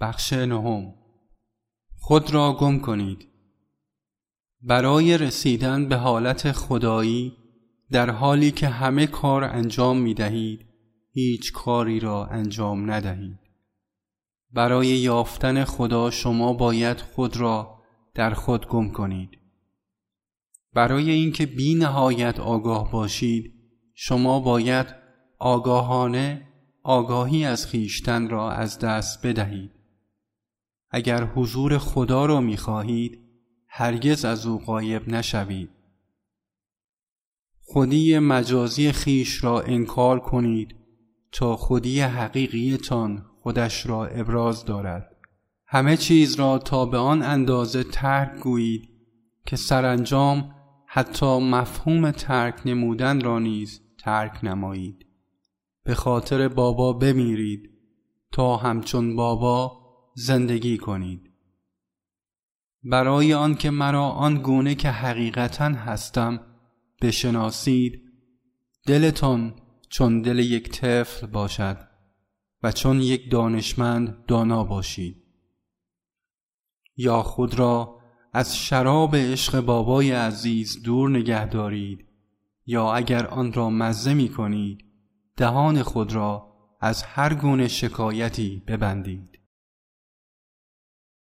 بخش نهم. خود را گم کنید. برای رسیدن به حالت خدایی در حالی که همه کار انجام می دهید هیچ کاری را انجام ندهید. برای یافتن خدا شما باید خود را در خود گم کنید. برای اینکه بی نهایت آگاه باشید شما باید آگاهانه آگاهی از خیشتن را از دست بدهید. اگر حضور خدا را می خواهید هرگز از او غایب نشوید. خودی مجازی خیش را انکار کنید تا خودی حقیقیتان خودش را ابراز دارد. همه چیز را تا به آن اندازه ترک گویید که سرانجام حتی مفهوم ترک نمودن را نیز ترک نمایید. به خاطر بابا بمیرید تا همچون بابا زندگی کنید. برای آنکه مرا آن گونه که حقیقتا هستم بشناسید دلتان چون دل یک طفل باشد و چون یک دانشمند دانا باشید. یا خود را از شراب عشق بابای عزیز دور نگه دارید یا اگر آن را مزه می کنید دهان خود را از هر گونه شکایتی ببندید.